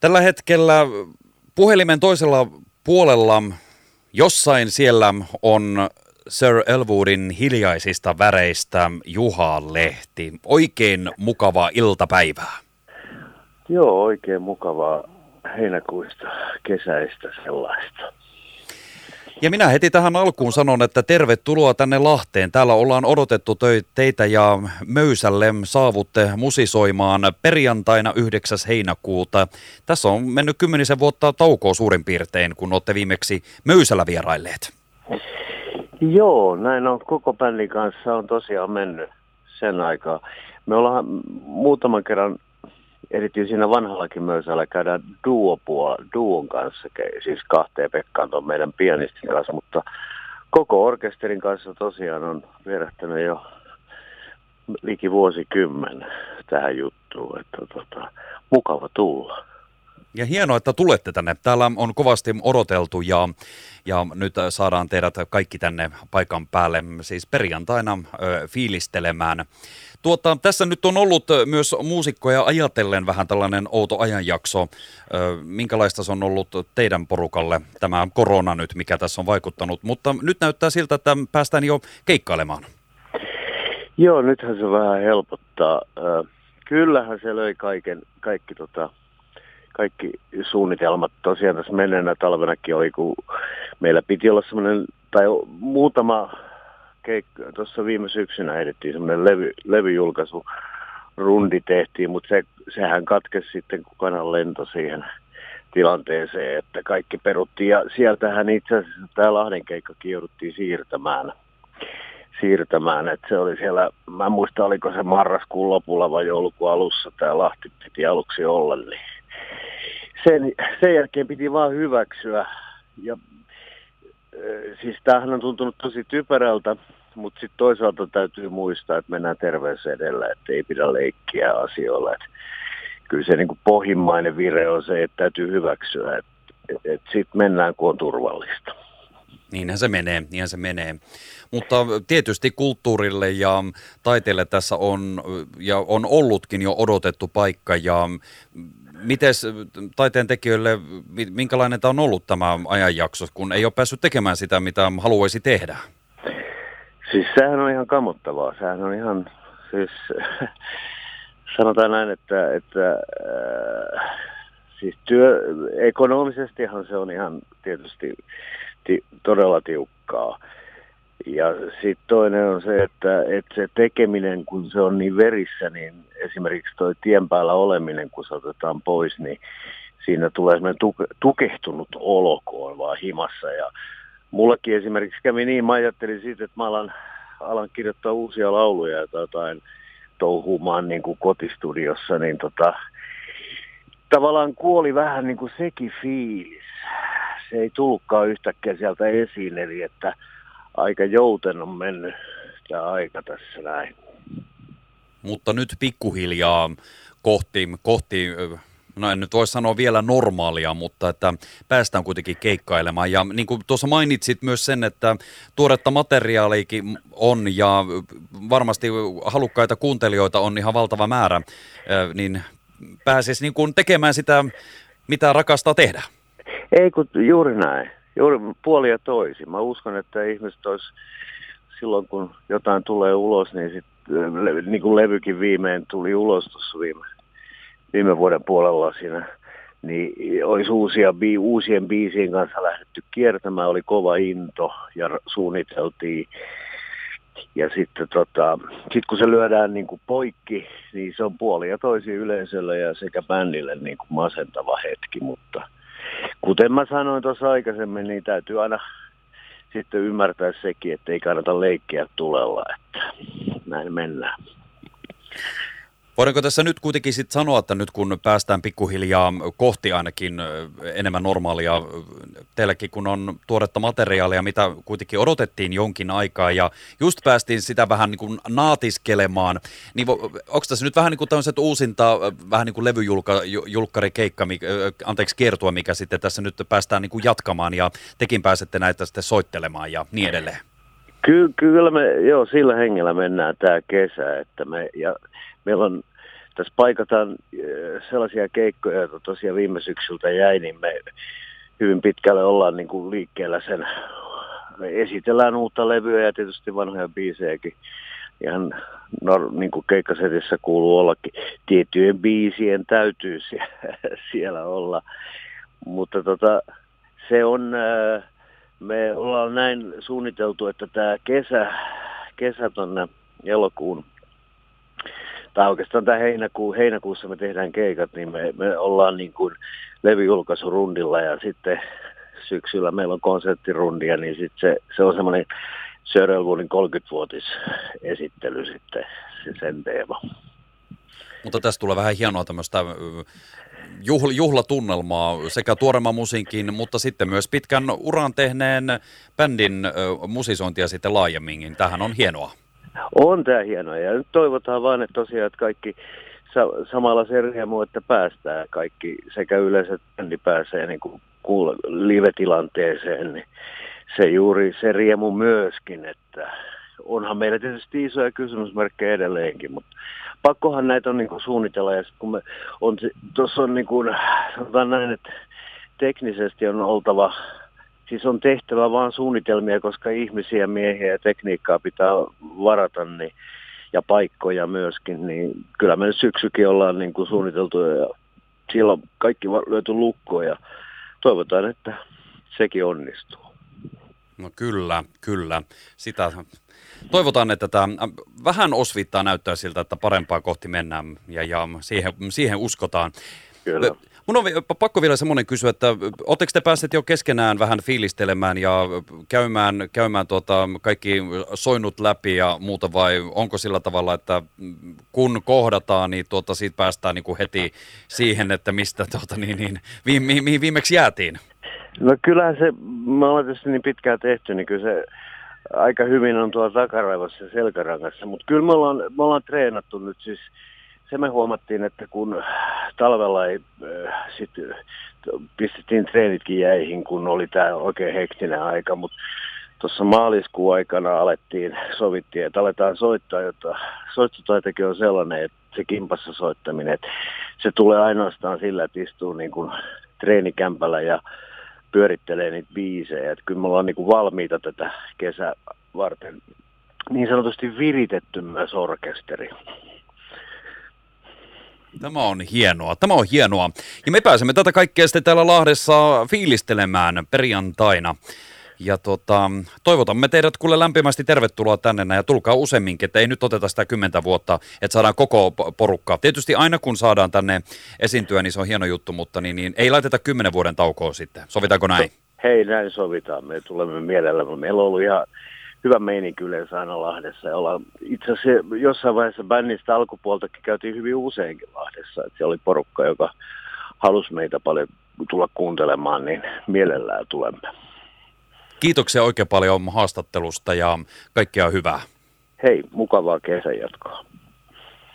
Tällä hetkellä puhelimen toisella puolella jossain siellä on Sir Elwoodin hiljaisista väreistä Juha Lehti. Oikein mukavaa iltapäivää. Joo, oikein mukavaa heinäkuista, kesäistä sellaista. Ja minä heti tähän alkuun sanon, että tervetuloa tänne Lahteen. Täällä ollaan odotettu teitä ja Möysälle saavutte musisoimaan perjantaina 9. heinäkuuta. Tässä on mennyt kymmenisen vuotta taukoa suurin piirtein, kun olette viimeksi Möysällä vierailleet. Joo, näin on. Koko bändin kanssa on tosiaan mennyt sen aikaa. Me ollaan muutaman kerran erityisesti siinä vanhallakin möysällä käydään duopua, duon kanssa, siis kahteen Pekkaan tuon meidän pianistin kanssa, mutta koko orkesterin kanssa tosiaan on vierähtänyt jo liki vuosikymmen tähän juttuun, että tota, mukava tulla. Ja hienoa, että tulette tänne. Täällä on kovasti odoteltu ja, ja nyt saadaan teidät kaikki tänne paikan päälle, siis perjantaina ö, fiilistelemään. Tuota, tässä nyt on ollut myös muusikkoja ajatellen vähän tällainen outo ajanjakso. Minkälaista se on ollut teidän porukalle tämä korona nyt, mikä tässä on vaikuttanut? Mutta nyt näyttää siltä, että päästään jo keikkailemaan. Joo, nythän se vähän helpottaa. Kyllähän se löi kaiken, kaikki tota, kaikki suunnitelmat tosiaan tässä menneenä talvenakin oli, kun meillä piti olla semmoinen, tai muutama keikka, tuossa viime syksynä edettiin semmoinen levy, levyjulkaisu, rundi tehtiin, mutta se, sehän katkesi sitten, kun kanan lento siihen tilanteeseen, että kaikki peruttiin. Ja sieltähän itse asiassa tämä Lahden keikkakin jouduttiin siirtämään. siirtämään. että se oli siellä, mä en muista oliko se marraskuun lopulla vai joulukuun alussa tämä Lahti piti aluksi olla, niin sen, sen jälkeen piti vaan hyväksyä. Ja, siis tämähän on tuntunut tosi typerältä, mutta sitten toisaalta täytyy muistaa, että mennään terveys edellä, että ei pidä leikkiä asioilla. Et kyllä se niin pohjimmainen vire on se, että täytyy hyväksyä, että et, et sitten mennään, kun on turvallista. Niinhän se menee, niinhän se menee. Mutta tietysti kulttuurille ja taiteelle tässä on, ja on ollutkin jo odotettu paikka ja Miten taiteen tekijöille, minkälainen tämä on ollut tämä ajanjakso, kun ei ole päässyt tekemään sitä, mitä haluaisi tehdä? Siis sehän on ihan kamottavaa. Sehän on ihan, siis sanotaan näin, että, että äh, siis työ, ekonomisestihan se on ihan tietysti ti, todella tiukkaa. Ja sitten toinen on se, että, että se tekeminen, kun se on niin verissä, niin esimerkiksi tuo tien päällä oleminen, kun se otetaan pois, niin siinä tulee semmoinen tuke, tukehtunut olo, kun on vaan himassa. Ja mullekin esimerkiksi kävi niin, mä ajattelin siitä, että mä alan, alan kirjoittaa uusia lauluja ja jotain touhumaan niin kuin kotistudiossa, niin tota, tavallaan kuoli vähän niin kuin sekin fiilis. Se ei tullutkaan yhtäkkiä sieltä esiin, eli että aika jouten on mennyt tämä aika tässä näin. Mutta nyt pikkuhiljaa kohti, kohti no en nyt voi sanoa vielä normaalia, mutta että päästään kuitenkin keikkailemaan. Ja niin kuin tuossa mainitsit myös sen, että tuoretta materiaaliikin on ja varmasti halukkaita kuuntelijoita on ihan valtava määrä, niin pääsisi niin kuin tekemään sitä, mitä rakastaa tehdä. Ei kun juuri näin. Juuri puoli ja toisi. Mä uskon, että ihmiset olisi silloin, kun jotain tulee ulos, niin, sit, niin kuin levykin viimein tuli ulos tuossa viime, viime vuoden puolella siinä, niin olisi uusia, uusien biisien kanssa lähdetty kiertämään, oli kova into ja suunniteltiin. Ja sitten tota, sit kun se lyödään niin kuin poikki, niin se on puoli ja toisi yleisölle ja sekä bändille niin kuin masentava hetki, mutta – kuten mä sanoin tuossa aikaisemmin, niin täytyy aina sitten ymmärtää sekin, että ei kannata leikkiä tulella, että näin mennään. Voidaanko tässä nyt kuitenkin sitten sanoa, että nyt kun päästään pikkuhiljaa kohti ainakin enemmän normaalia, teilläkin kun on tuoretta materiaalia, mitä kuitenkin odotettiin jonkin aikaa ja just päästiin sitä vähän niin kuin naatiskelemaan, niin onko tässä nyt vähän niin kuin tämmöiset uusinta, vähän niin kuin levyjulkkarikeikka, anteeksi kiertua, mikä sitten tässä nyt päästään niin kuin jatkamaan ja tekin pääsette näitä sitten soittelemaan ja niin edelleen? Ky- kyllä me, joo, sillä hengellä mennään tämä kesä, että me, ja meillä on tässä paikataan sellaisia keikkoja, joita tosiaan viime syksyltä jäi, niin me hyvin pitkälle ollaan niin kuin liikkeellä sen, me esitellään uutta levyä ja tietysti vanhoja biisejäkin. Ihan nor, niin kuin keikkasetissä kuuluu ollakin. Tiettyjen biisien täytyy siellä olla. Mutta tota, se on, me ollaan näin suunniteltu, että tämä kesä, kesä tuonne elokuun tai oikeastaan tämä heinäkuu, heinäkuussa me tehdään keikat, niin me, me ollaan niin kuin levyjulkaisurundilla ja sitten syksyllä meillä on konserttirundia, niin sitten se, se on semmoinen Sir Elwoodin 30-vuotis esittely sitten, se sen teema. Mutta tässä tulee vähän hienoa tämmöistä juhl, juhlatunnelmaa sekä tuoremman musiikin, mutta sitten myös pitkän uran tehneen bändin musisointia sitten laajemminkin. Tähän on hienoa. On tämä hienoa ja nyt toivotaan vaan, että tosiaan että kaikki sa- samalla se riemu, että päästään kaikki sekä yleensä bändi pääsee niin kuin live-tilanteeseen, niin se juuri se riemu myöskin, että onhan meillä tietysti isoja kysymysmerkkejä edelleenkin, mutta pakkohan näitä on niin kuin suunnitella. Ja kun me on, tuossa on niin kuin, sanotaan näin, että teknisesti on oltava Siis on tehtävä vain suunnitelmia, koska ihmisiä, miehiä ja tekniikkaa pitää varata niin, ja paikkoja myöskin, niin kyllä me syksykin ollaan niin kuin suunniteltu ja silloin kaikki löyty lukkoon ja toivotaan, että sekin onnistuu. No kyllä, kyllä. Sitä toivotaan, että tämä vähän osvittaa näyttää siltä, että parempaa kohti mennään ja, ja siihen, siihen uskotaan. Kyllä. Mun on pakko vielä semmoinen kysyä, että oletteko te päässeet jo keskenään vähän fiilistelemään ja käymään, käymään tuota, kaikki soinut läpi ja muuta vai onko sillä tavalla, että kun kohdataan, niin tuota, siitä päästään niin kuin heti siihen, että mistä tuota, niin, niin, vi, mi, mihin viimeksi jäätiin? No kyllähän se, me ollaan tässä niin pitkään tehty, niin kyllä se aika hyvin on tuolla takaraivossa ja selkärangassa, mutta kyllä me ollaan, me ollaan treenattu nyt siis – se me huomattiin, että kun talvella ei, äh, sit, pistettiin treenitkin jäihin, kun oli tämä oikein hektinen aika, mutta tuossa maaliskuun aikana alettiin, sovittiin, että aletaan soittaa, jotta soittotaitekin on sellainen, että se kimpassa soittaminen, että se tulee ainoastaan sillä, että istuu niin kuin treenikämpällä ja pyörittelee niitä biisejä. Että kyllä me ollaan niin kuin valmiita tätä kesä varten niin sanotusti viritetty myös orkesteri. Tämä on hienoa, tämä on hienoa. Ja me pääsemme tätä kaikkea sitten täällä Lahdessa fiilistelemään perjantaina. Ja tota, toivotamme teidät kuule lämpimästi tervetuloa tänne ja tulkaa useamminkin, että ei nyt oteta sitä kymmentä vuotta, että saadaan koko porukkaa. Tietysti aina kun saadaan tänne esiintyä, niin se on hieno juttu, mutta niin, niin ei laiteta kymmenen vuoden taukoa sitten. Sovitaanko näin? Hei, näin sovitaan. Me tulemme mielellämme. Meillä on ollut ihan hyvä meininki yleensä aina Lahdessa. Ja olla, itse asiassa jossain vaiheessa bännistä alkupuoltakin käytiin hyvin useinkin Lahdessa. Että siellä oli porukka, joka halusi meitä paljon tulla kuuntelemaan, niin mielellään tulemme. Kiitoksia oikein paljon haastattelusta ja kaikkea hyvää. Hei, mukavaa kesän jatkoa.